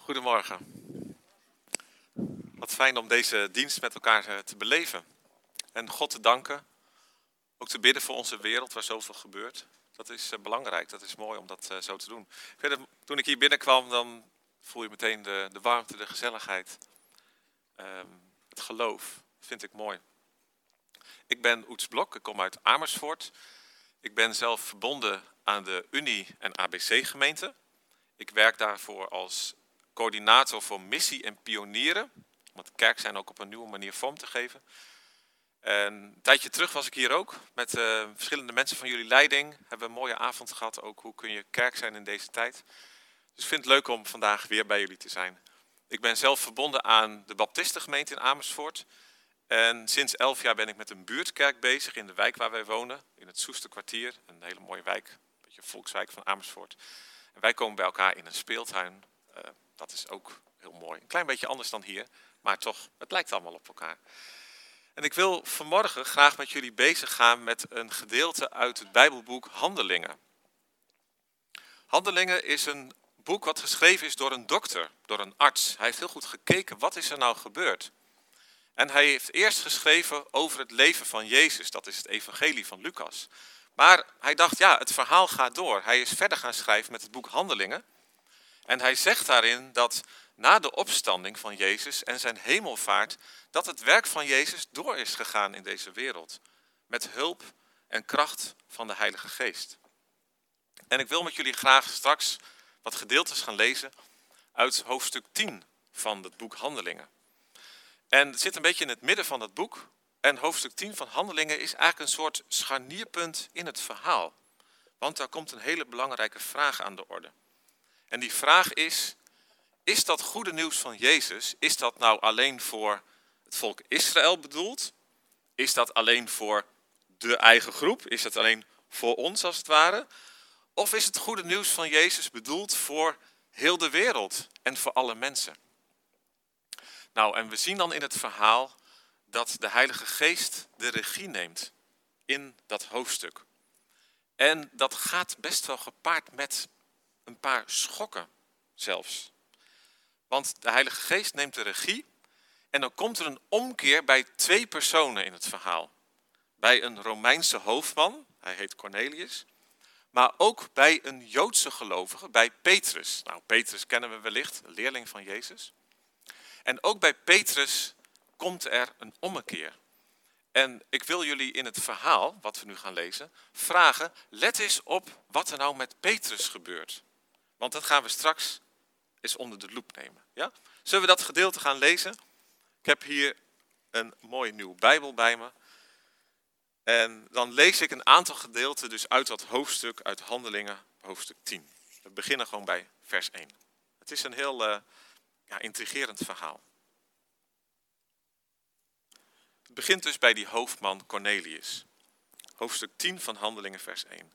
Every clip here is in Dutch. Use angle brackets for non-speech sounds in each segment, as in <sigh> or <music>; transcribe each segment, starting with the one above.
Goedemorgen. Wat fijn om deze dienst met elkaar eh, te beleven. En God te danken. Ook te bidden voor onze wereld waar zoveel gebeurt. Dat is eh, belangrijk, dat is mooi om dat eh, zo te doen. Toen ik hier binnenkwam, dan voel je meteen de, de warmte, de gezelligheid. Ehm, het geloof, vind ik mooi. Ik ben Oets Blok, ik kom uit Amersfoort. Ik ben zelf verbonden aan de Unie en ABC gemeente. Ik werk daarvoor als coördinator voor missie en pionieren. De kerk zijn ook op een nieuwe manier vorm te geven. En een tijdje terug was ik hier ook met uh, verschillende mensen van jullie leiding. Hebben we een mooie avond gehad. Ook hoe kun je kerk zijn in deze tijd. Dus ik vind het leuk om vandaag weer bij jullie te zijn. Ik ben zelf verbonden aan de Baptistengemeente in Amersfoort. En sinds elf jaar ben ik met een buurtkerk bezig in de wijk waar wij wonen. In het Soesterkwartier, een hele mooie wijk. Een beetje volkswijk van Amersfoort. En wij komen bij elkaar in een speeltuin. Uh, dat is ook heel mooi. Een klein beetje anders dan hier, maar toch, het lijkt allemaal op elkaar. En ik wil vanmorgen graag met jullie bezig gaan met een gedeelte uit het Bijbelboek Handelingen. Handelingen is een boek wat geschreven is door een dokter, door een arts. Hij heeft heel goed gekeken, wat is er nou gebeurd? En hij heeft eerst geschreven over het leven van Jezus, dat is het evangelie van Lucas. Maar hij dacht, ja, het verhaal gaat door. Hij is verder gaan schrijven met het boek Handelingen. En hij zegt daarin dat na de opstanding van Jezus en zijn hemelvaart, dat het werk van Jezus door is gegaan in deze wereld. Met hulp en kracht van de Heilige Geest. En ik wil met jullie graag straks wat gedeeltes gaan lezen uit hoofdstuk 10 van het boek Handelingen. En het zit een beetje in het midden van het boek. En hoofdstuk 10 van Handelingen is eigenlijk een soort scharnierpunt in het verhaal. Want daar komt een hele belangrijke vraag aan de orde. En die vraag is, is dat goede nieuws van Jezus, is dat nou alleen voor het volk Israël bedoeld? Is dat alleen voor de eigen groep? Is dat alleen voor ons als het ware? Of is het goede nieuws van Jezus bedoeld voor heel de wereld en voor alle mensen? Nou, en we zien dan in het verhaal dat de Heilige Geest de regie neemt in dat hoofdstuk. En dat gaat best wel gepaard met een paar schokken zelfs. Want de Heilige Geest neemt de regie en dan komt er een omkeer bij twee personen in het verhaal. Bij een Romeinse hoofdman, hij heet Cornelius, maar ook bij een Joodse gelovige, bij Petrus. Nou, Petrus kennen we wellicht, een leerling van Jezus. En ook bij Petrus komt er een ommekeer. En ik wil jullie in het verhaal, wat we nu gaan lezen, vragen, let eens op wat er nou met Petrus gebeurt. Want dat gaan we straks eens onder de loep nemen. Ja? Zullen we dat gedeelte gaan lezen? Ik heb hier een mooie nieuwe Bijbel bij me. En dan lees ik een aantal gedeelten dus uit dat hoofdstuk, uit Handelingen, hoofdstuk 10. We beginnen gewoon bij vers 1. Het is een heel uh, ja, intrigerend verhaal. Het begint dus bij die hoofdman Cornelius. Hoofdstuk 10 van Handelingen, vers 1.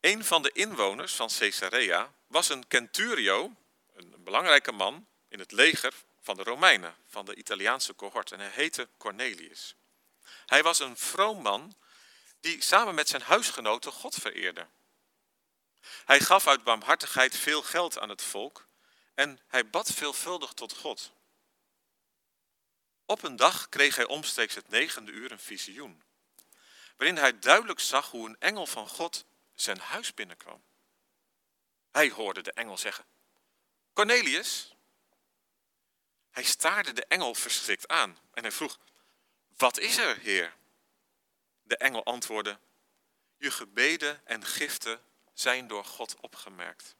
Een van de inwoners van Caesarea was een centurio, een belangrijke man in het leger van de Romeinen, van de Italiaanse cohort. En hij heette Cornelius. Hij was een vroom man die samen met zijn huisgenoten God vereerde. Hij gaf uit barmhartigheid veel geld aan het volk en hij bad veelvuldig tot God. Op een dag kreeg hij omstreeks het negende uur een visioen, waarin hij duidelijk zag hoe een engel van God zijn huis binnenkwam. Hij hoorde de engel zeggen: Cornelius. Hij staarde de engel verschrikt aan en hij vroeg: Wat is er, Heer? De engel antwoordde: Je gebeden en giften zijn door God opgemerkt.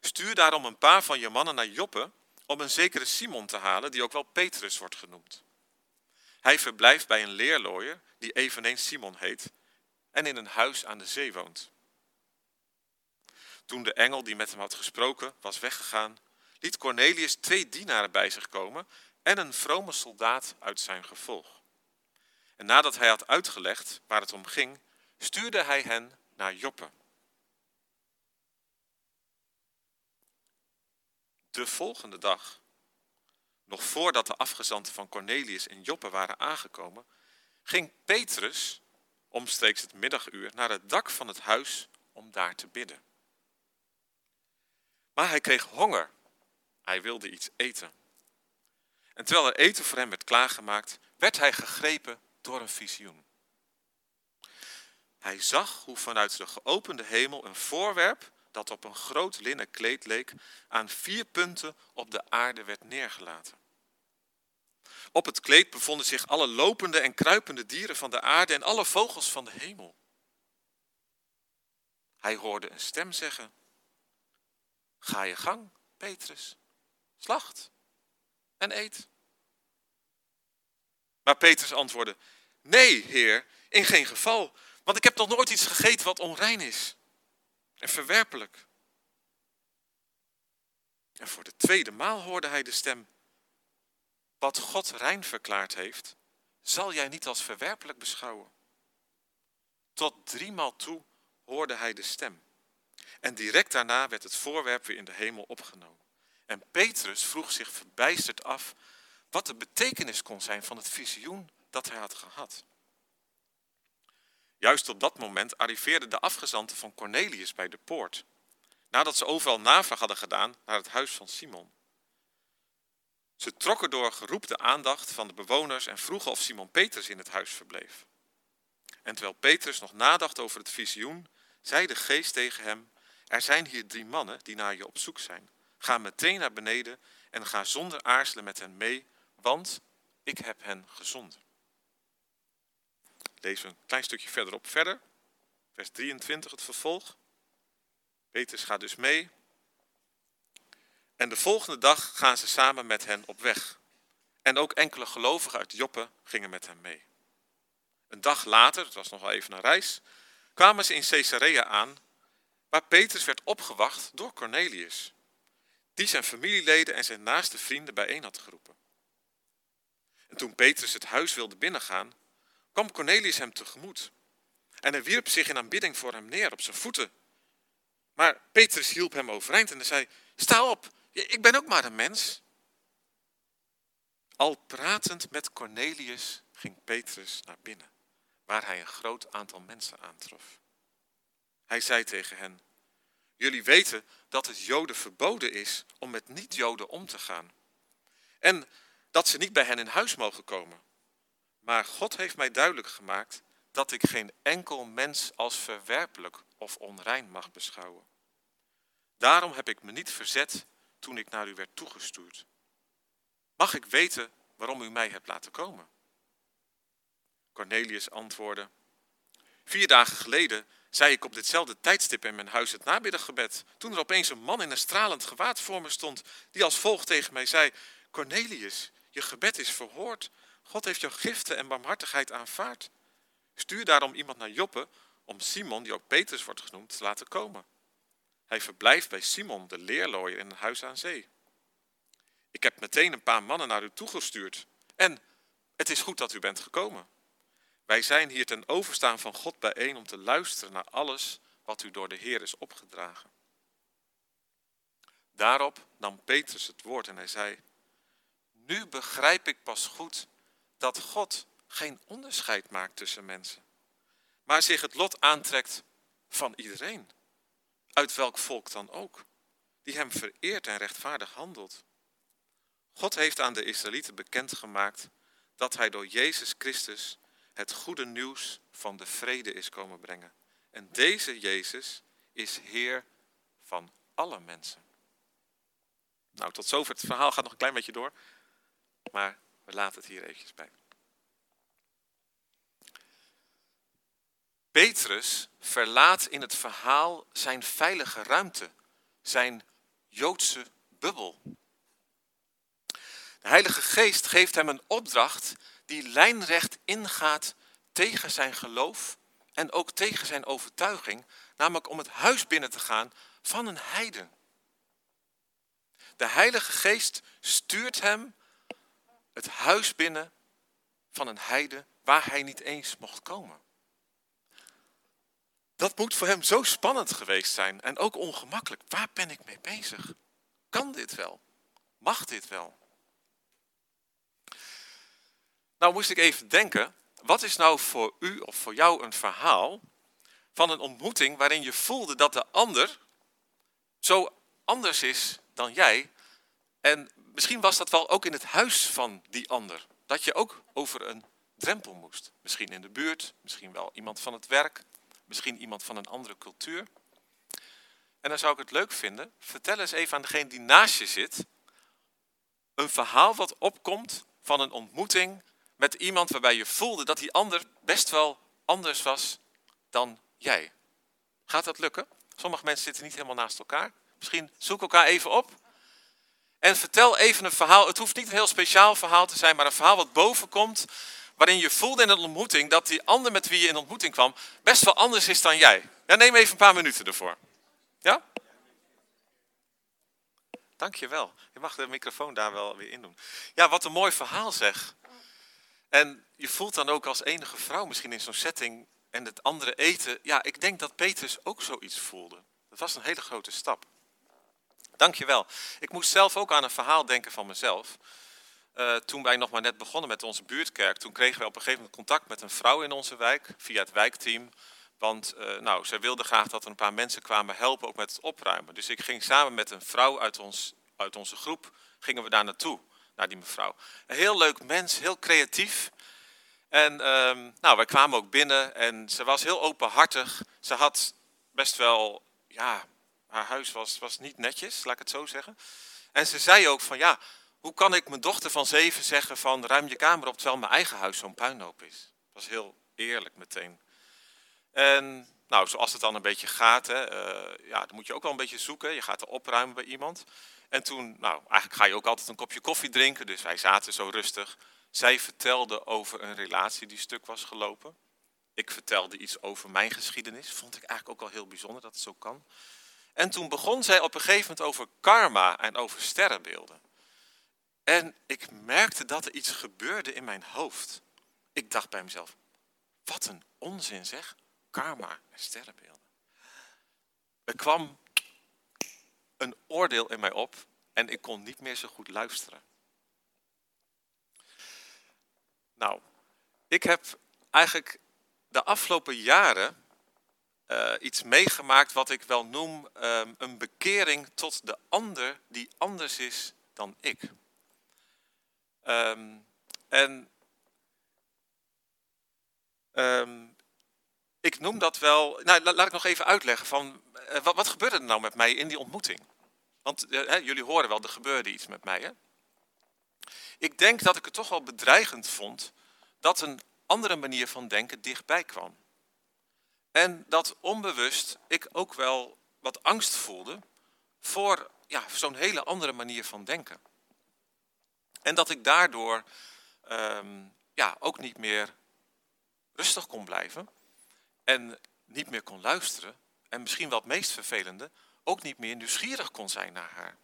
Stuur daarom een paar van je mannen naar Joppe om een zekere Simon te halen, die ook wel Petrus wordt genoemd. Hij verblijft bij een leerlooier die eveneens Simon heet en in een huis aan de zee woont. Toen de engel die met hem had gesproken was weggegaan, liet Cornelius twee dienaren bij zich komen en een vrome soldaat uit zijn gevolg. En nadat hij had uitgelegd waar het om ging, stuurde hij hen naar Joppe. De volgende dag, nog voordat de afgezanten van Cornelius in Joppe waren aangekomen, ging Petrus omstreeks het middaguur naar het dak van het huis om daar te bidden. Maar hij kreeg honger Hij wilde iets eten. En terwijl er eten voor hem werd klaargemaakt, werd hij gegrepen door een visioen. Hij zag hoe vanuit de geopende hemel een voorwerp dat op een groot linnen kleed leek, aan vier punten op de aarde werd neergelaten. Op het kleed bevonden zich alle lopende en kruipende dieren van de aarde en alle vogels van de hemel. Hij hoorde een stem zeggen: Ga je gang, Petrus, slacht en eet. Maar Petrus antwoordde: Nee, Heer, in geen geval, want ik heb nog nooit iets gegeten wat onrein is en verwerpelijk. En voor de tweede maal hoorde hij de stem: Wat God rein verklaard heeft, zal jij niet als verwerpelijk beschouwen. Tot driemaal toe hoorde hij de stem. En direct daarna werd het voorwerp weer in de hemel opgenomen. En Petrus vroeg zich verbijsterd af wat de betekenis kon zijn van het visioen dat hij had gehad. Juist op dat moment arriveerden de afgezanten van Cornelius bij de poort, nadat ze overal navraag hadden gedaan naar het huis van Simon. Ze trokken door geroep de aandacht van de bewoners en vroegen of Simon Petrus in het huis verbleef. En terwijl Petrus nog nadacht over het visioen, zei de geest tegen hem, er zijn hier drie mannen die naar je op zoek zijn. Ga meteen naar beneden en ga zonder aarzelen met hen mee, want ik heb hen gezonden. We een klein stukje verderop verder. Vers 23, het vervolg. Petrus gaat dus mee. En de volgende dag gaan ze samen met hen op weg. En ook enkele gelovigen uit Joppe gingen met hem mee. Een dag later, het was nog wel even een reis, kwamen ze in Caesarea aan, waar Petrus werd opgewacht door Cornelius, die zijn familieleden en zijn naaste vrienden bijeen had geroepen. En toen Petrus het huis wilde binnengaan, kwam Cornelius hem tegemoet. En hij wierp zich in aanbidding voor hem neer op zijn voeten. Maar Petrus hielp hem overeind en zei: Sta op, ik ben ook maar een mens. Al pratend met Cornelius ging Petrus naar binnen, waar hij een groot aantal mensen aantrof. Hij zei tegen hen: Jullie weten dat het Joden verboden is om met niet-Joden om te gaan. En dat ze niet bij hen in huis mogen komen. Maar God heeft mij duidelijk gemaakt dat ik geen enkel mens als verwerpelijk of onrein mag beschouwen. Daarom heb ik me niet verzet toen ik naar u werd toegestuurd. Mag ik weten waarom u mij hebt laten komen? Cornelius antwoordde: Vier dagen geleden zei ik op ditzelfde tijdstip in mijn huis het nabiddaggebed, toen er opeens een man in een stralend gewaad voor me stond, die als volgt tegen mij zei: Cornelius, je gebed is verhoord. God heeft jouw giften en barmhartigheid aanvaard. Stuur daarom iemand naar Joppe om Simon, die ook Petrus wordt genoemd, te laten komen. Hij verblijft bij Simon, de leerlooier, in een huis aan zee. Ik heb meteen een paar mannen naar u toegestuurd. En het is goed dat u bent gekomen. Wij zijn hier ten overstaan van God bijeen om te luisteren naar alles wat u door de Heer is opgedragen. Daarop nam Petrus het woord en hij zei: Nu begrijp ik pas goed dat God geen onderscheid maakt tussen mensen, maar zich het lot aantrekt van iedereen, uit welk volk dan ook, die hem vereert en rechtvaardig handelt. God heeft aan de Israëlieten bekendgemaakt dat hij door Jezus Christus het goede nieuws van de vrede is komen brengen. En deze Jezus is Heer van alle mensen. Nou, tot zover. Het verhaal gaat nog een klein beetje door. Maar we laten het hier eventjes bij. Petrus verlaat in het verhaal zijn veilige ruimte, zijn Joodse bubbel. De Heilige Geest geeft hem een opdracht die lijnrecht ingaat tegen zijn geloof en ook tegen zijn overtuiging, namelijk om het huis binnen te gaan van een heiden. De Heilige Geest stuurt hem het huis binnen van een heide waar hij niet eens mocht komen. Dat moet voor hem zo spannend geweest zijn en ook ongemakkelijk. Waar ben ik mee bezig? Kan dit wel? Mag dit wel? Nou moest ik even denken, wat is nou voor u of voor jou een verhaal van een ontmoeting waarin je voelde dat de ander zo anders is dan jij En misschien was dat wel ook in het huis van die ander. Dat je ook over een drempel moest. Misschien in de buurt, misschien wel iemand van het werk, misschien iemand van een andere cultuur. En dan zou ik het leuk vinden, vertel eens even aan degene die naast je zit, een verhaal wat opkomt van een ontmoeting met iemand waarbij je voelde dat die ander best wel anders was dan jij. Gaat dat lukken? Sommige mensen zitten niet helemaal naast elkaar. Misschien zoek elkaar even op. En vertel even een verhaal. Het hoeft niet een heel speciaal verhaal te zijn, maar een verhaal wat boven komt. Waarin je voelde in een ontmoeting dat die ander met wie je in ontmoeting kwam best wel anders is dan jij. Ja, neem even een paar minuten ervoor. Ja? Dankjewel. Je mag de microfoon daar wel weer in doen. Ja, wat een mooi verhaal zeg. En je voelt dan ook als enige vrouw misschien in zo'n setting en het andere eten. Ja, ik denk dat Petrus ook zoiets voelde. Dat was een hele grote stap. Dankjewel. Ik moest zelf ook aan een verhaal denken van mezelf. Uh, toen wij nog maar net begonnen met onze buurtkerk, toen kregen we op een gegeven moment contact met een vrouw in onze wijk, via het wijkteam. Want uh, nou, zij wilde graag dat er een paar mensen kwamen helpen, ook met het opruimen. Dus ik ging samen met een vrouw uit, ons, uit onze groep, gingen we daar naartoe, naar die mevrouw. Een heel leuk mens, heel creatief. En um, nou, wij kwamen ook binnen en ze was heel openhartig. Ze had best wel, ja, haar huis was, was niet netjes, laat ik het zo zeggen. En ze zei ook van, ja, hoe kan ik mijn dochter van zeven zeggen van ruim je kamer op terwijl mijn eigen huis zo'n puinhoop is? Dat was heel eerlijk meteen. En nou, zoals het dan een beetje gaat, hè, uh, ja, dan moet je ook wel een beetje zoeken. Je gaat er opruimen bij iemand. En toen, nou, eigenlijk ga je ook altijd een kopje koffie drinken. Dus wij zaten zo rustig. Zij vertelde over een relatie die stuk was gelopen. Ik vertelde iets over mijn geschiedenis. Vond ik eigenlijk ook al heel bijzonder dat het zo kan. En toen begon zij op een gegeven moment over karma en over sterrenbeelden. En ik merkte dat er iets gebeurde in mijn hoofd. Ik dacht bij mezelf, wat een onzin zeg, karma en sterrenbeelden. Er kwam een oordeel in mij op en ik kon niet meer zo goed luisteren. Nou, ik heb eigenlijk de afgelopen jaren uh, iets meegemaakt wat ik wel noem um, een bekering tot de ander die anders is dan ik. Um, en um, ik noem dat wel. Nou, laat ik nog even uitleggen van uh, wat, wat, gebeurde er nou met mij in die ontmoeting? Want uh, jullie horen wel, er gebeurde iets met mij. Hè? Ik denk dat ik het toch wel bedreigend vond dat een andere manier van denken dichtbij kwam. En dat onbewust ik ook wel wat angst voelde voor ja, zo'n hele andere manier van denken. En dat ik daardoor um, ja, ook niet meer rustig kon blijven en niet meer kon luisteren. En misschien het meest vervelende, ook niet meer nieuwsgierig kon zijn naar haar.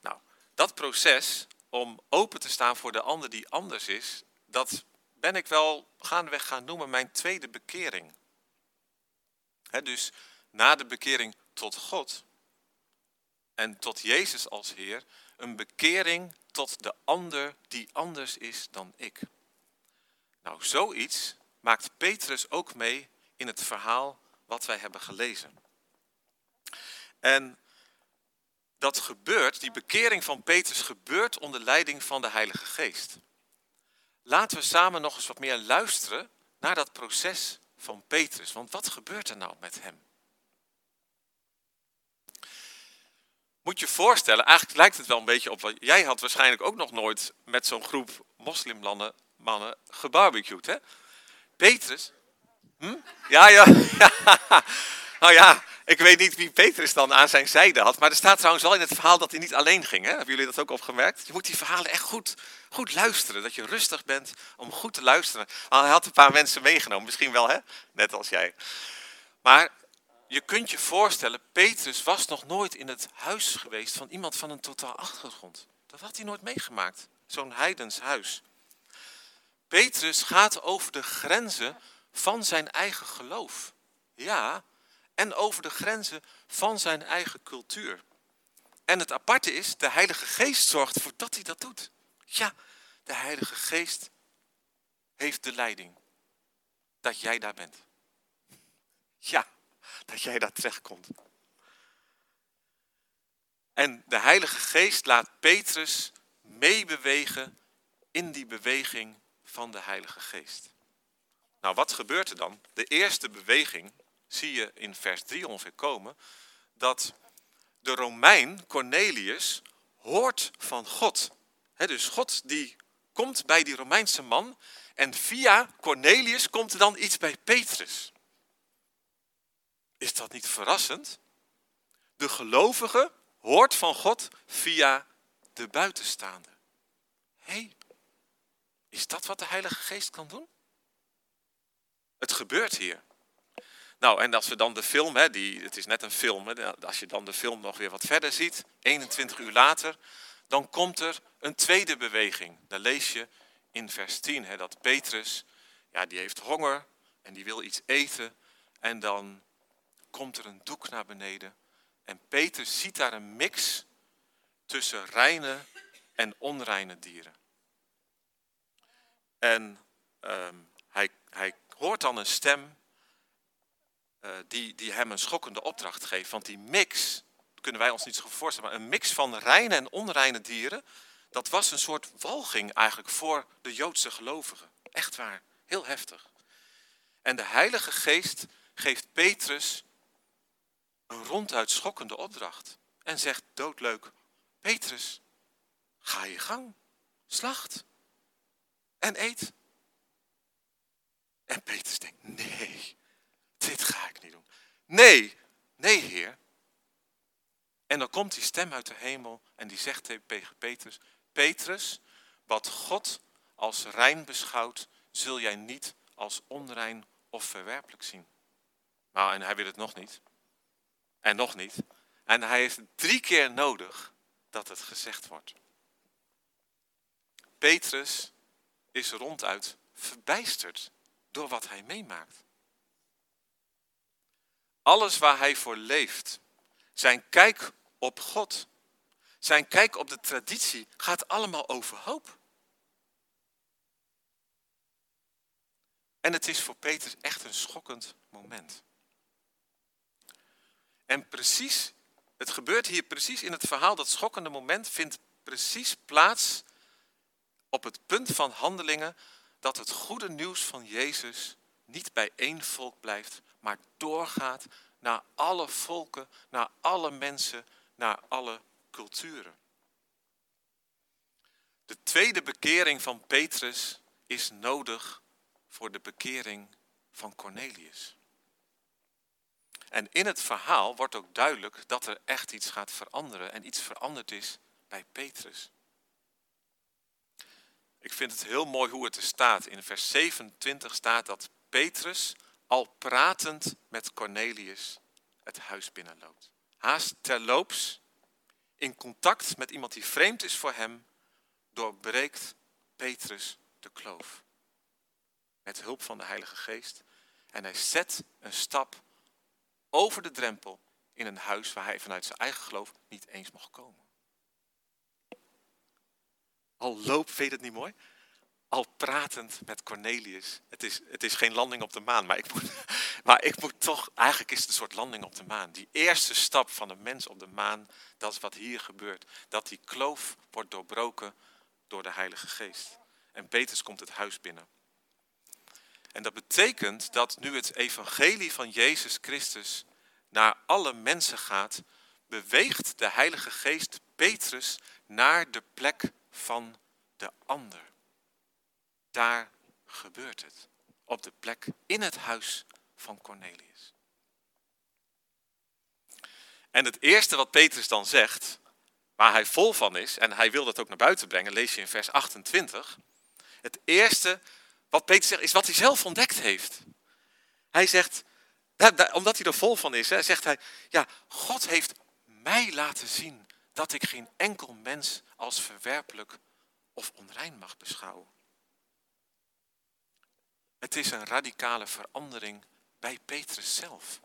Nou, dat proces om open te staan voor de ander die anders is, dat ben ik wel gaandeweg gaan noemen mijn tweede bekering. dus na de bekering tot God en tot Jezus als Heer, een bekering tot de ander die anders is dan ik. Nou, zoiets maakt Petrus ook mee in het verhaal wat wij hebben gelezen. En dat gebeurt, die bekering van Petrus gebeurt onder leiding van de Heilige Geest. Laten we samen nog eens wat meer luisteren naar dat proces van Petrus. Want wat gebeurt er nou met hem? Moet je voorstellen, eigenlijk lijkt het wel een beetje op wat jij had waarschijnlijk ook nog nooit met zo'n groep moslimmannen mannen gebarbecued, hè? Petrus? Hm? Ja, ja, <laughs> ja. Nou ja, ik weet niet wie Petrus dan aan zijn zijde had. Maar er staat trouwens wel in het verhaal dat hij niet alleen ging. Hè? Hebben jullie dat ook opgemerkt? Je moet die verhalen echt goed, goed luisteren. Dat je rustig bent om goed te luisteren. hij had een paar mensen meegenomen. Misschien wel, hè? Net als jij. Maar je kunt je voorstellen, Petrus was nog nooit in het huis geweest van iemand van een totaal achtergrond. Dat had hij nooit meegemaakt. Zo'n heidens huis. Petrus gaat over de grenzen van zijn eigen geloof. Ja, en over de grenzen van zijn eigen cultuur. En het aparte is, de Heilige Geest zorgt ervoor dat hij dat doet. Ja, de Heilige Geest heeft de leiding. Dat jij daar bent. Ja, dat jij daar terechtkomt. En de Heilige Geest laat Petrus meebewegen in die beweging van de Heilige Geest. Nou, wat gebeurt er dan? De eerste beweging zie je in vers 3 ongeveer komen, dat de Romein Cornelius hoort van God. dus God die komt bij die Romeinse man en via Cornelius komt er dan iets bij Petrus. Is dat niet verrassend? De gelovige hoort van God via de buitenstaande. Hé, hey, is dat wat de Heilige Geest kan doen? Het gebeurt hier. Nou, en als we dan de film, hè, die, het is net een film, hè, als je dan de film nog weer wat verder ziet, 21 uur later, dan komt er een tweede beweging. Dan lees je in vers 10 hè, dat Petrus, ja, die heeft honger en die wil iets eten. En dan komt er een doek naar beneden. En Petrus ziet daar een mix tussen reine en onreine dieren. En ehm, hij, hij hoort dan een stem uh, die, die hem een schokkende opdracht geeft. Want die mix, kunnen wij ons niet zo voorstellen, maar een mix van reine en onreine dieren, dat was een soort walging eigenlijk voor de Joodse gelovigen. Echt waar, heel heftig. En de Heilige Geest geeft Petrus een ronduit schokkende opdracht. En zegt doodleuk, Petrus, ga je gang, slacht en eet. En Petrus denkt, nee, dit ga ik niet doen. Nee, nee heer. En dan komt die stem uit de hemel en die zegt tegen Petrus, Petrus, wat God als rein beschouwt, zul jij niet als onrein of verwerpelijk zien. Nou, en hij wil het nog niet. En nog niet. En hij heeft drie keer nodig dat het gezegd wordt. Petrus is ronduit verbijsterd door wat hij meemaakt. Alles waar hij voor leeft, zijn kijk op God, zijn kijk op de traditie, gaat allemaal overhoop. En het is voor Petrus echt een schokkend moment. En precies, het gebeurt hier precies in het verhaal, dat schokkende moment vindt precies plaats op het punt van handelingen dat het goede nieuws van Jezus niet bij één volk blijft, maar doorgaat naar alle volken, naar alle mensen, naar alle culturen. De tweede bekering van Petrus is nodig voor de bekering van Cornelius. En in het verhaal wordt ook duidelijk dat er echt iets gaat veranderen en iets veranderd is bij Petrus. Ik vind het heel mooi hoe het er staat. In vers 27 staat dat Petrus al pratend met Cornelius het huis binnenloopt. Haast terloops, in contact met iemand die vreemd is voor hem, doorbreekt Petrus de kloof. Met hulp van de Heilige Geest. En hij zet een stap over de drempel in een huis waar hij vanuit zijn eigen geloof niet eens mocht komen. Al loopt, weet het niet mooi? Al pratend met Cornelius. Het is, het is geen landing op de maan, maar ik, moet, <laughs> maar ik moet toch, eigenlijk is het een soort landing op de maan. Die eerste stap van een mens op de maan, dat is wat hier gebeurt. Dat die kloof wordt doorbroken door de Heilige Geest. En Petrus komt het huis binnen. En dat betekent dat nu het evangelie van Jezus Christus naar alle mensen gaat, beweegt de Heilige Geest Petrus naar de plek van de ander. Daar gebeurt het. Op de plek in het huis van Cornelius. En het eerste wat Petrus dan zegt, waar hij vol van is, en hij wil dat ook naar buiten brengen, lees je in vers 28. Het eerste wat Petrus zegt, is wat hij zelf ontdekt heeft. Hij zegt, omdat hij er vol van is, zegt hij, ja, God heeft mij laten zien dat ik geen enkel mens als verwerpelijk of onrein mag beschouwen. Het is een radicale verandering bij Petrus zelf.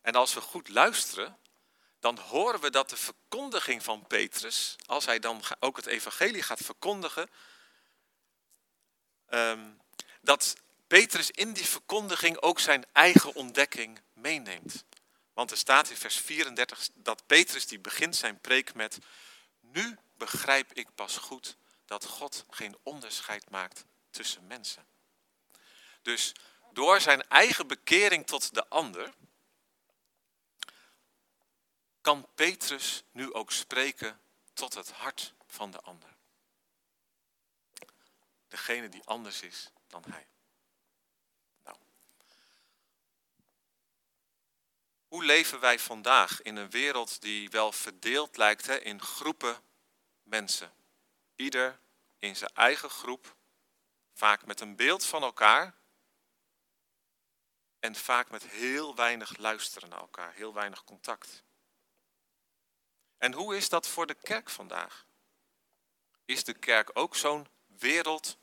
En als we goed luisteren, dan horen we dat de verkondiging van Petrus, als hij dan ook het evangelie gaat verkondigen, ehm, dat Petrus in die verkondiging ook zijn eigen ontdekking meeneemt. Want er staat in vers 34 dat Petrus die begint zijn preek met, nu begrijp ik pas goed dat God geen onderscheid maakt tussen mensen. Dus door zijn eigen bekering tot de ander, kan Petrus nu ook spreken tot het hart van de ander. Degene die anders is dan hij. Nou. Hoe leven wij vandaag in een wereld die wel verdeeld lijkt hè, in groepen mensen? Ieder in zijn eigen groep, vaak met een beeld van elkaar en vaak met heel weinig luisteren naar elkaar, heel weinig contact. En hoe is dat voor de kerk vandaag? Is de kerk ook zo'n wereld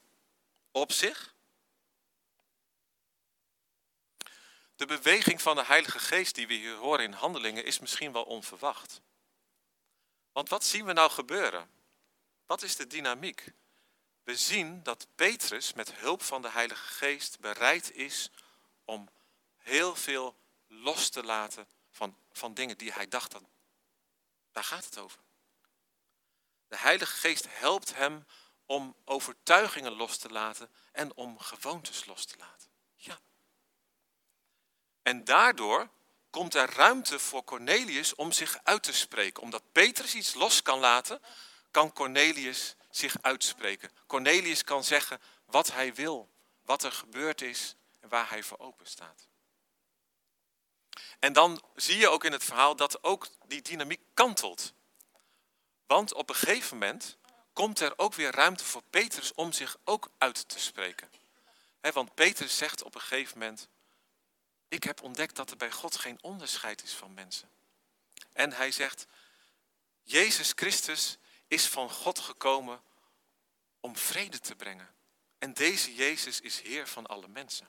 op zich? De beweging van de Heilige Geest die we hier horen in handelingen is misschien wel onverwacht. Want wat zien we nou gebeuren? Wat is de dynamiek? We zien dat Petrus met hulp van de Heilige Geest bereid is om heel veel los te laten van, van dingen die hij dacht dat. Daar gaat het over. De Heilige Geest helpt hem om overtuigingen los te laten en om gewoontes los te laten. Ja. En daardoor komt er ruimte voor Cornelius om zich uit te spreken. Omdat Petrus iets los kan laten, kan Cornelius zich uitspreken. Cornelius kan zeggen wat hij wil, wat er gebeurd is en waar hij voor open staat. En dan zie je ook in het verhaal dat ook die dynamiek kantelt. Want op een gegeven moment komt er ook weer ruimte voor Petrus om zich ook uit te spreken. want Petrus zegt op een gegeven moment, ik heb ontdekt dat er bij God geen onderscheid is van mensen. En hij zegt, Jezus Christus is van God gekomen om vrede te brengen. En deze Jezus is Heer van alle mensen.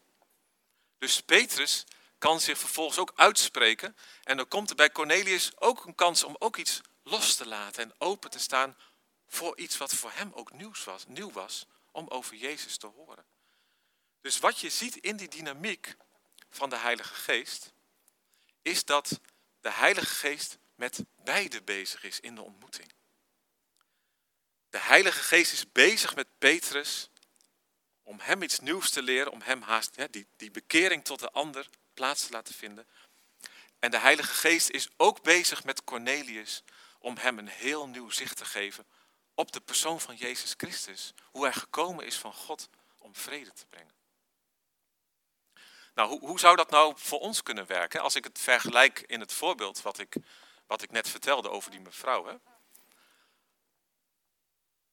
Dus Petrus kan zich vervolgens ook uitspreken. En dan komt er bij Cornelius ook een kans om ook iets los te laten en open te staan voor iets wat voor hem ook nieuws was, nieuw was, om over Jezus te horen. Dus wat je ziet in die dynamiek van de Heilige Geest, is dat de Heilige Geest met beide bezig is in de ontmoeting. De Heilige Geest is bezig met Petrus om hem iets nieuws te leren, om hem haast die, die bekering tot de ander plaats te laten vinden. En de Heilige Geest is ook bezig met Cornelius om hem een heel nieuw zicht te geven op de persoon van Jezus Christus. Hoe hij gekomen is van God om vrede te brengen. Nou, hoe, hoe zou dat nou voor ons kunnen werken? Als ik het vergelijk in het voorbeeld wat ik, wat ik net vertelde over die mevrouw. Hè?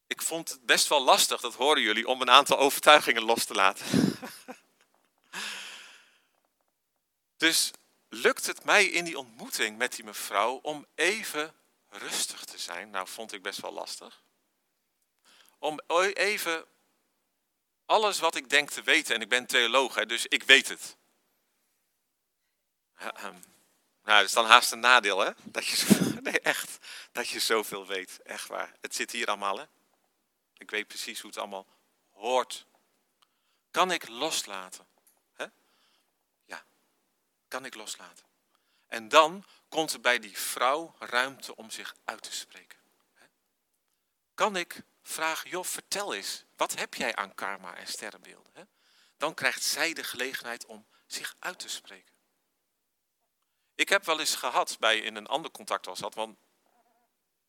Ik vond het best wel lastig, dat horen jullie, om een aantal overtuigingen los te laten. <laughs> dus lukt het mij in die ontmoeting met die mevrouw om even rustig te zijn? Nou, vond ik best wel lastig. Om even alles wat ik denk te weten, en ik ben theoloog, hè, dus ik weet het. Ehm, nou, dat is dan haast een nadeel, hè? Dat je, <laughs> nee, echt, dat je zoveel weet. Echt waar. Het zit hier allemaal, hè? Ik weet precies hoe het allemaal hoort. Kan ik loslaten? Hè? Ja, kan ik loslaten. En dan komt er bij die vrouw ruimte om zich uit te spreken. Kan ik vragen, joh, vertel eens, wat heb jij aan karma en sterrenbeelden? Dan krijgt zij de gelegenheid om zich uit te spreken. Ik heb wel eens gehad bij in een ander contact was dat, want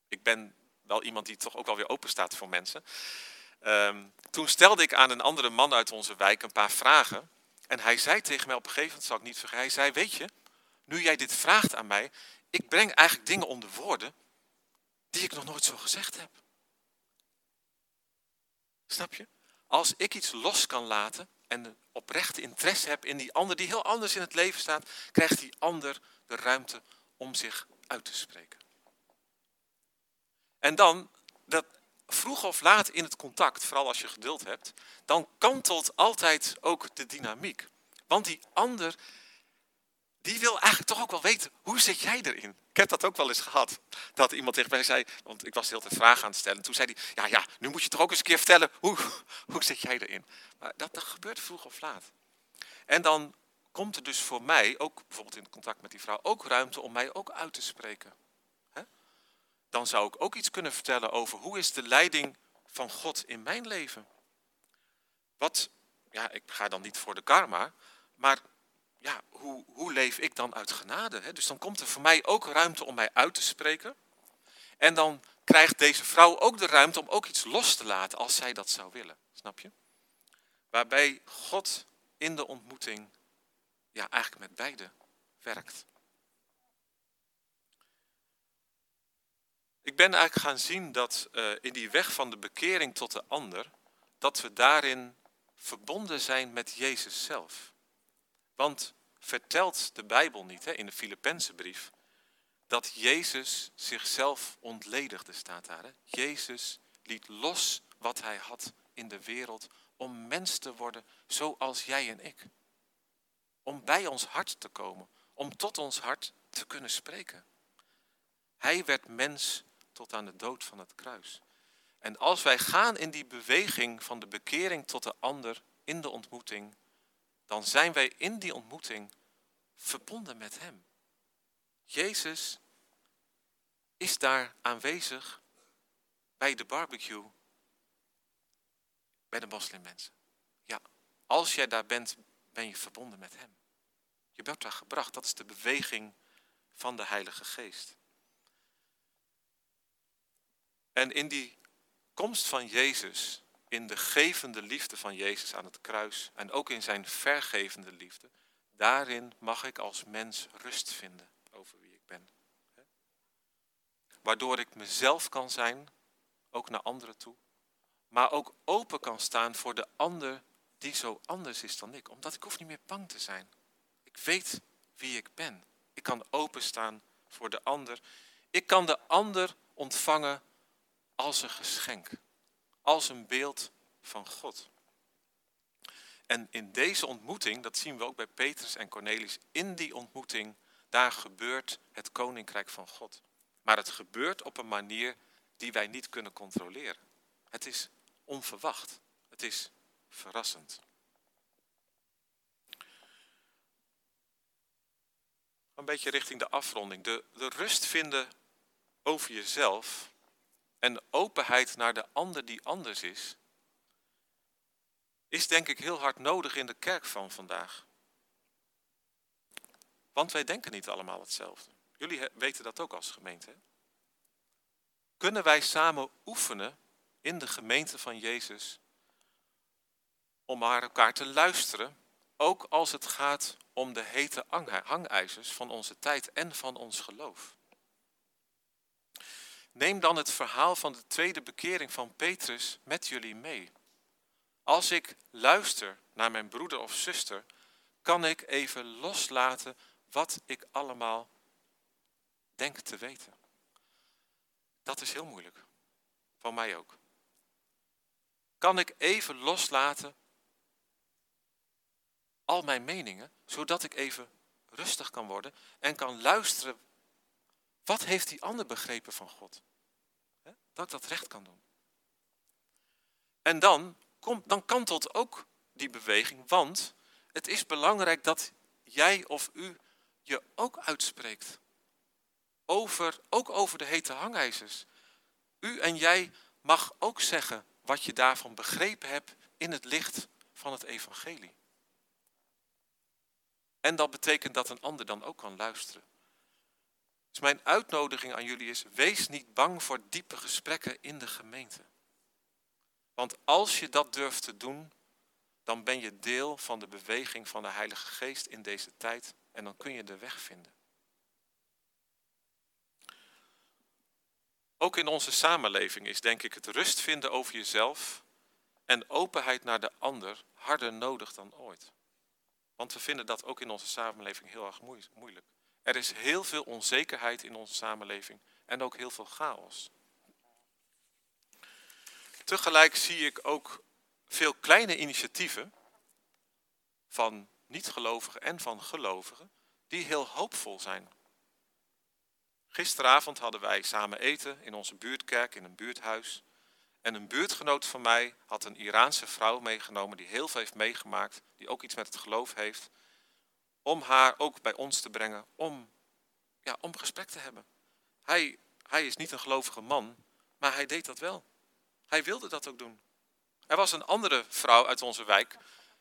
ik ben wel iemand die toch ook wel weer open staat voor mensen. Um, toen stelde ik aan een andere man uit onze wijk een paar vragen. En hij zei tegen mij op een gegeven moment, zal ik niet vergeten, hij zei, weet je, nu jij dit vraagt aan mij, ik breng eigenlijk dingen onder woorden die ik nog nooit zo gezegd heb. Snap je? Als ik iets los kan laten en oprechte interesse heb in die ander die heel anders in het leven staat, krijgt die ander de ruimte om zich uit te spreken. En dan, dat vroeg of laat in het contact, vooral als je geduld hebt, dan kantelt altijd ook de dynamiek. Want die ander, die wil eigenlijk toch ook wel weten, hoe zit jij erin? Ik heb dat ook wel eens gehad. Dat iemand tegen mij zei, want ik was hele tijd vragen aan het stellen. Toen zei hij, ja, ja, nu moet je toch ook eens een keer vertellen, hoe, <laughs> hoe zit jij erin? Maar dat, dat gebeurt vroeg of laat. En dan komt er dus voor mij, ook bijvoorbeeld in contact met die vrouw, ook ruimte om mij ook uit te spreken. Dan zou ik ook iets kunnen vertellen over hoe is de leiding van God in mijn leven. Wat, ja, ik ga dan niet voor de karma, maar ja, hoe, hoe leef ik dan uit genade? Hè? Dus dan komt er voor mij ook ruimte om mij uit te spreken. En dan krijgt deze vrouw ook de ruimte om ook iets los te laten als zij dat zou willen. Snap je? Waarbij God in de ontmoeting ja, eigenlijk met beide werkt. Ik ben eigenlijk gaan zien dat uh, in die weg van de bekering tot de ander, dat we daarin verbonden zijn met Jezus zelf. Want vertelt de Bijbel niet hè, in de Filippense brief dat Jezus zichzelf ontledigde, staat daar. Hè? Jezus liet los wat hij had in de wereld om mens te worden zoals jij en ik. Om bij ons hart te komen, om tot ons hart te kunnen spreken. Hij werd mens tot aan de dood van het kruis. En als wij gaan in die beweging van de bekering tot de ander in de ontmoeting, dan zijn wij in die ontmoeting verbonden met Hem. Jezus is daar aanwezig bij de barbecue, bij de moslimmensen. Ja, als jij daar bent, ben je verbonden met Hem. Je bent daar gebracht, dat is de beweging van de Heilige Geest. En in die komst van Jezus, in de gevende liefde van Jezus aan het kruis en ook in zijn vergevende liefde, daarin mag ik als mens rust vinden over wie ik ben. Waardoor ik mezelf kan zijn, ook naar anderen toe, maar ook open kan staan voor de ander die zo anders is dan ik. Omdat ik hoef niet meer bang te zijn. Ik weet wie ik ben. Ik kan openstaan voor de ander. Ik kan de ander ontvangen als een geschenk, als een beeld van God. En in deze ontmoeting, dat zien we ook bij Petrus en Cornelius, in die ontmoeting, daar gebeurt het koninkrijk van God. Maar het gebeurt op een manier die wij niet kunnen controleren. Het is onverwacht. Het is verrassend. Een beetje richting de afronding. De, de rust vinden over jezelf en openheid naar de ander die anders is, is denk ik heel hard nodig in de kerk van vandaag. Want wij denken niet allemaal hetzelfde. Jullie weten dat ook als gemeente. Kunnen wij samen oefenen in de gemeente van Jezus om naar elkaar te luisteren, ook als het gaat om de hete hangijzers van onze tijd en van ons geloof? Neem dan het verhaal van de tweede bekering van Petrus met jullie mee. Als ik luister naar mijn broeder of zuster, kan ik even loslaten wat ik allemaal denk te weten. Dat is heel moeilijk. Van mij ook. Kan ik even loslaten al mijn meningen, zodat ik even rustig kan worden en kan luisteren wat heeft die ander begrepen van God? Dat ik dat recht kan doen. En dan, komt, dan kantelt ook die beweging, want het is belangrijk dat jij of u je ook uitspreekt. Over, ook over de hete hangijzers. U en jij mag ook zeggen wat je daarvan begrepen hebt in het licht van het evangelie. En dat betekent dat een ander dan ook kan luisteren. Dus mijn uitnodiging aan jullie is, wees niet bang voor diepe gesprekken in de gemeente. Want als je dat durft te doen, dan ben je deel van de beweging van de Heilige Geest in deze tijd en dan kun je de weg vinden. Ook in onze samenleving is denk ik het rust vinden over jezelf en openheid naar de ander harder nodig dan ooit. Want we vinden dat ook in onze samenleving heel erg moeilijk. Er is heel veel onzekerheid in onze samenleving en ook heel veel chaos. Tegelijk zie ik ook veel kleine initiatieven van niet-gelovigen en van gelovigen die heel hoopvol zijn. Gisteravond hadden wij samen eten in onze buurtkerk in een buurthuis. En een buurtgenoot van mij had een Iraanse vrouw meegenomen die heel veel heeft meegemaakt, die ook iets met het geloof heeft. Om haar ook bij ons te brengen, om, ja, om gesprek te hebben. Hij, hij is niet een gelovige man, maar hij deed dat wel. Hij wilde dat ook doen. Er was een andere vrouw uit onze wijk,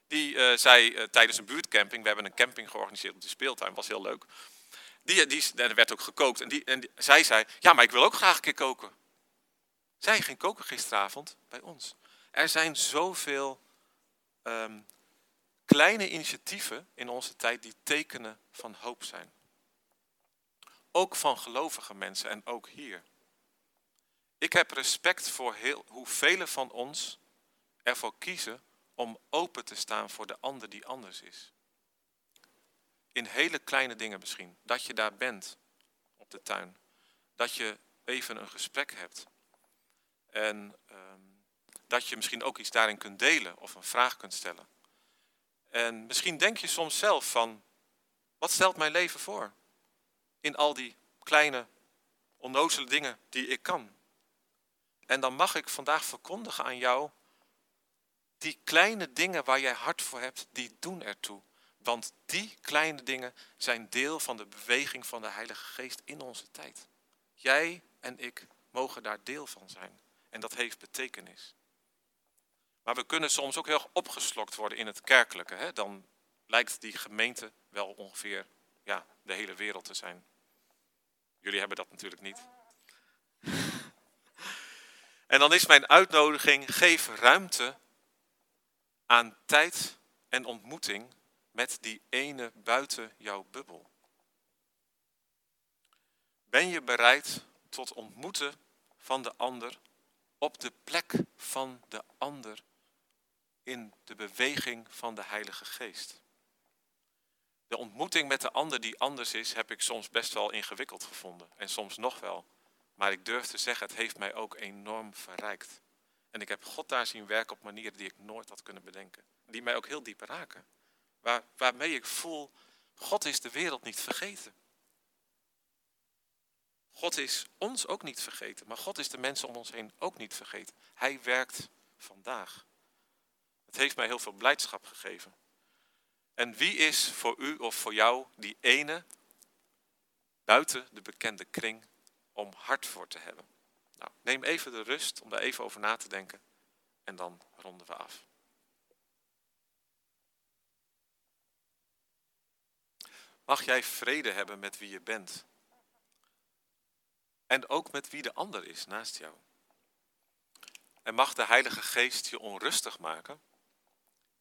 die uh, zei uh, tijdens een buurtcamping, we hebben een camping georganiseerd op de speeltuin, was heel leuk. Die, die, er werd ook gekookt en, die, en zij zei, ja maar ik wil ook graag een keer koken. Zij ging koken gisteravond bij ons. Er zijn zoveel um, kleine initiatieven in onze tijd die tekenen van hoop zijn. Ook van gelovige mensen en ook hier. Ik heb respect voor heel, hoe velen van ons ervoor kiezen om open te staan voor de ander die anders is. In hele kleine dingen misschien. Dat je daar bent op de tuin. Dat je even een gesprek hebt. En um, dat je misschien ook iets daarin kunt delen of een vraag kunt stellen. En misschien denk je soms zelf van, wat stelt mijn leven voor? In al die kleine, onnozele dingen die ik kan. En dan mag ik vandaag verkondigen aan jou, die kleine dingen waar jij hart voor hebt, die doen ertoe. Want die kleine dingen zijn deel van de beweging van de Heilige Geest in onze tijd. Jij en ik mogen daar deel van zijn. En dat heeft betekenis. Maar we kunnen soms ook heel opgeslokt worden in het kerkelijke. Hè? Dan lijkt die gemeente wel ongeveer ja, de hele wereld te zijn. Jullie hebben dat natuurlijk niet. <laughs> En dan is mijn uitnodiging: geef ruimte aan tijd en ontmoeting met die ene buiten jouw bubbel. Ben je bereid tot ontmoeten van de ander op de plek van de ander in de beweging van de Heilige Geest. De ontmoeting met de ander die anders is, heb ik soms best wel ingewikkeld gevonden. En soms nog wel. Maar ik durf te zeggen, het heeft mij ook enorm verrijkt. En ik heb God daar zien werken op manieren die ik nooit had kunnen bedenken. Die mij ook heel diep raken. Waar, waarmee ik voel, God is de wereld niet vergeten. God is ons ook niet vergeten, maar God is de mensen om ons heen ook niet vergeten. Hij werkt vandaag. Het heeft mij heel veel blijdschap gegeven. En wie is voor u of voor jou die ene buiten de bekende kring om hart voor te hebben? Nou, neem even de rust om daar even over na te denken en dan ronden we af. Mag jij vrede hebben met wie je bent? En ook met wie de ander is naast jou? En mag de Heilige Geest je onrustig maken?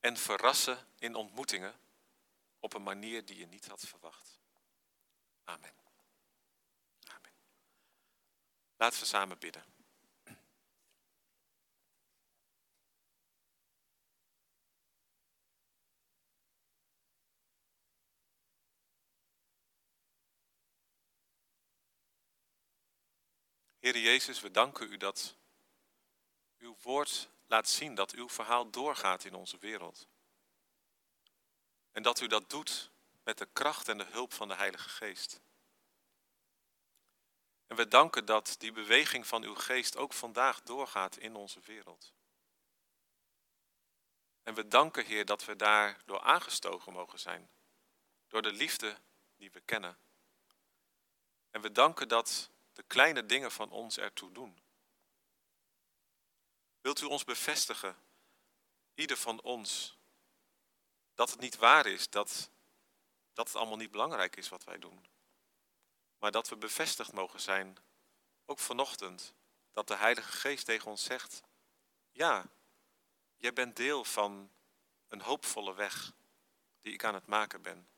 En verrassen in ontmoetingen op een manier die je niet had verwacht. Amen. Amen. Laten we samen bidden. Heer Jezus, we danken u dat uw woord laat zien dat uw verhaal doorgaat in onze wereld. En dat u dat doet met de kracht en de hulp van de Heilige Geest. En we danken dat die beweging van uw geest ook vandaag doorgaat in onze wereld. En we danken, Heer, dat we daardoor aangestoken mogen zijn. Door de liefde die we kennen. En we danken dat de kleine dingen van ons ertoe doen. Wilt u ons bevestigen, ieder van ons, dat het niet waar is, dat, dat het allemaal niet belangrijk is wat wij doen. Maar dat we bevestigd mogen zijn, ook vanochtend, dat de Heilige Geest tegen ons zegt, ja, jij bent deel van een hoopvolle weg die ik aan het maken ben.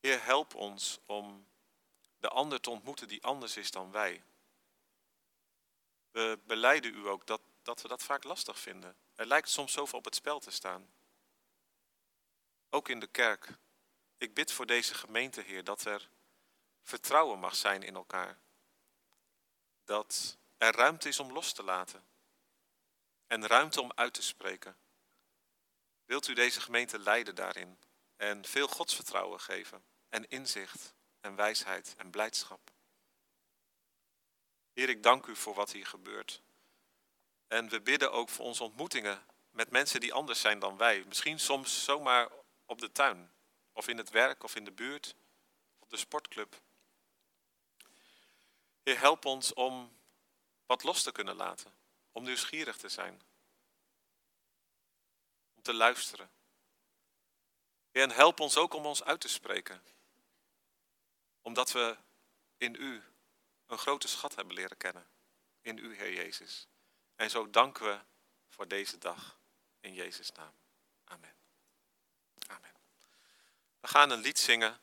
Heer, help ons om de ander te ontmoeten die anders is dan wij. We beleiden u ook dat, dat we dat vaak lastig vinden. Er lijkt soms zoveel op het spel te staan. Ook in de kerk. Ik bid voor deze gemeente, Heer, dat er vertrouwen mag zijn in elkaar. Dat er ruimte is om los te laten. En ruimte om uit te spreken. Wilt u deze gemeente leiden daarin en veel godsvertrouwen geven en inzicht en wijsheid en blijdschap. Heer, ik dank u voor wat hier gebeurt. En we bidden ook voor onze ontmoetingen met mensen die anders zijn dan wij. Misschien soms zomaar op de tuin of in het werk of in de buurt, op de sportclub. Heer, help ons om wat los te kunnen laten, om nieuwsgierig te zijn, om te luisteren. En help ons ook om ons uit te spreken, omdat we in U een grote schat hebben leren kennen, in U, Heer Jezus. En zo danken we voor deze dag, in Jezus' naam. Amen. Amen. We gaan een lied zingen.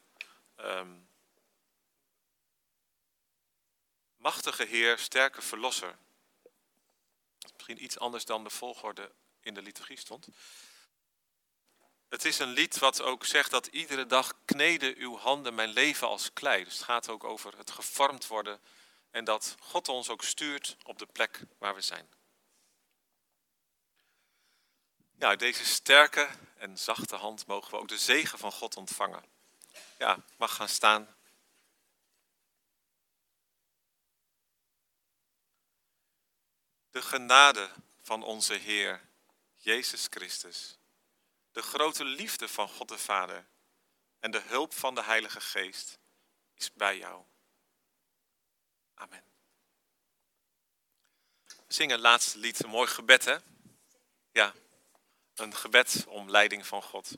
Ehm, Machtige Heer, sterke Verlosser. Misschien iets anders dan de volgorde in de liturgie stond. Het is een lied wat ook zegt dat iedere dag kneden uw handen mijn leven als klei. Dus het gaat ook over het gevormd worden en dat God ons ook stuurt op de plek waar we zijn. Ja, deze sterke en zachte hand mogen we ook de zegen van God ontvangen. Ja, mag gaan staan. De genade van onze Heer Jezus Christus, de grote liefde van God de Vader en de hulp van de Heilige Geest is bij jou. Amen. We zingen het laatste lied, een mooi gebed hè? Ja, een gebed om leiding van God.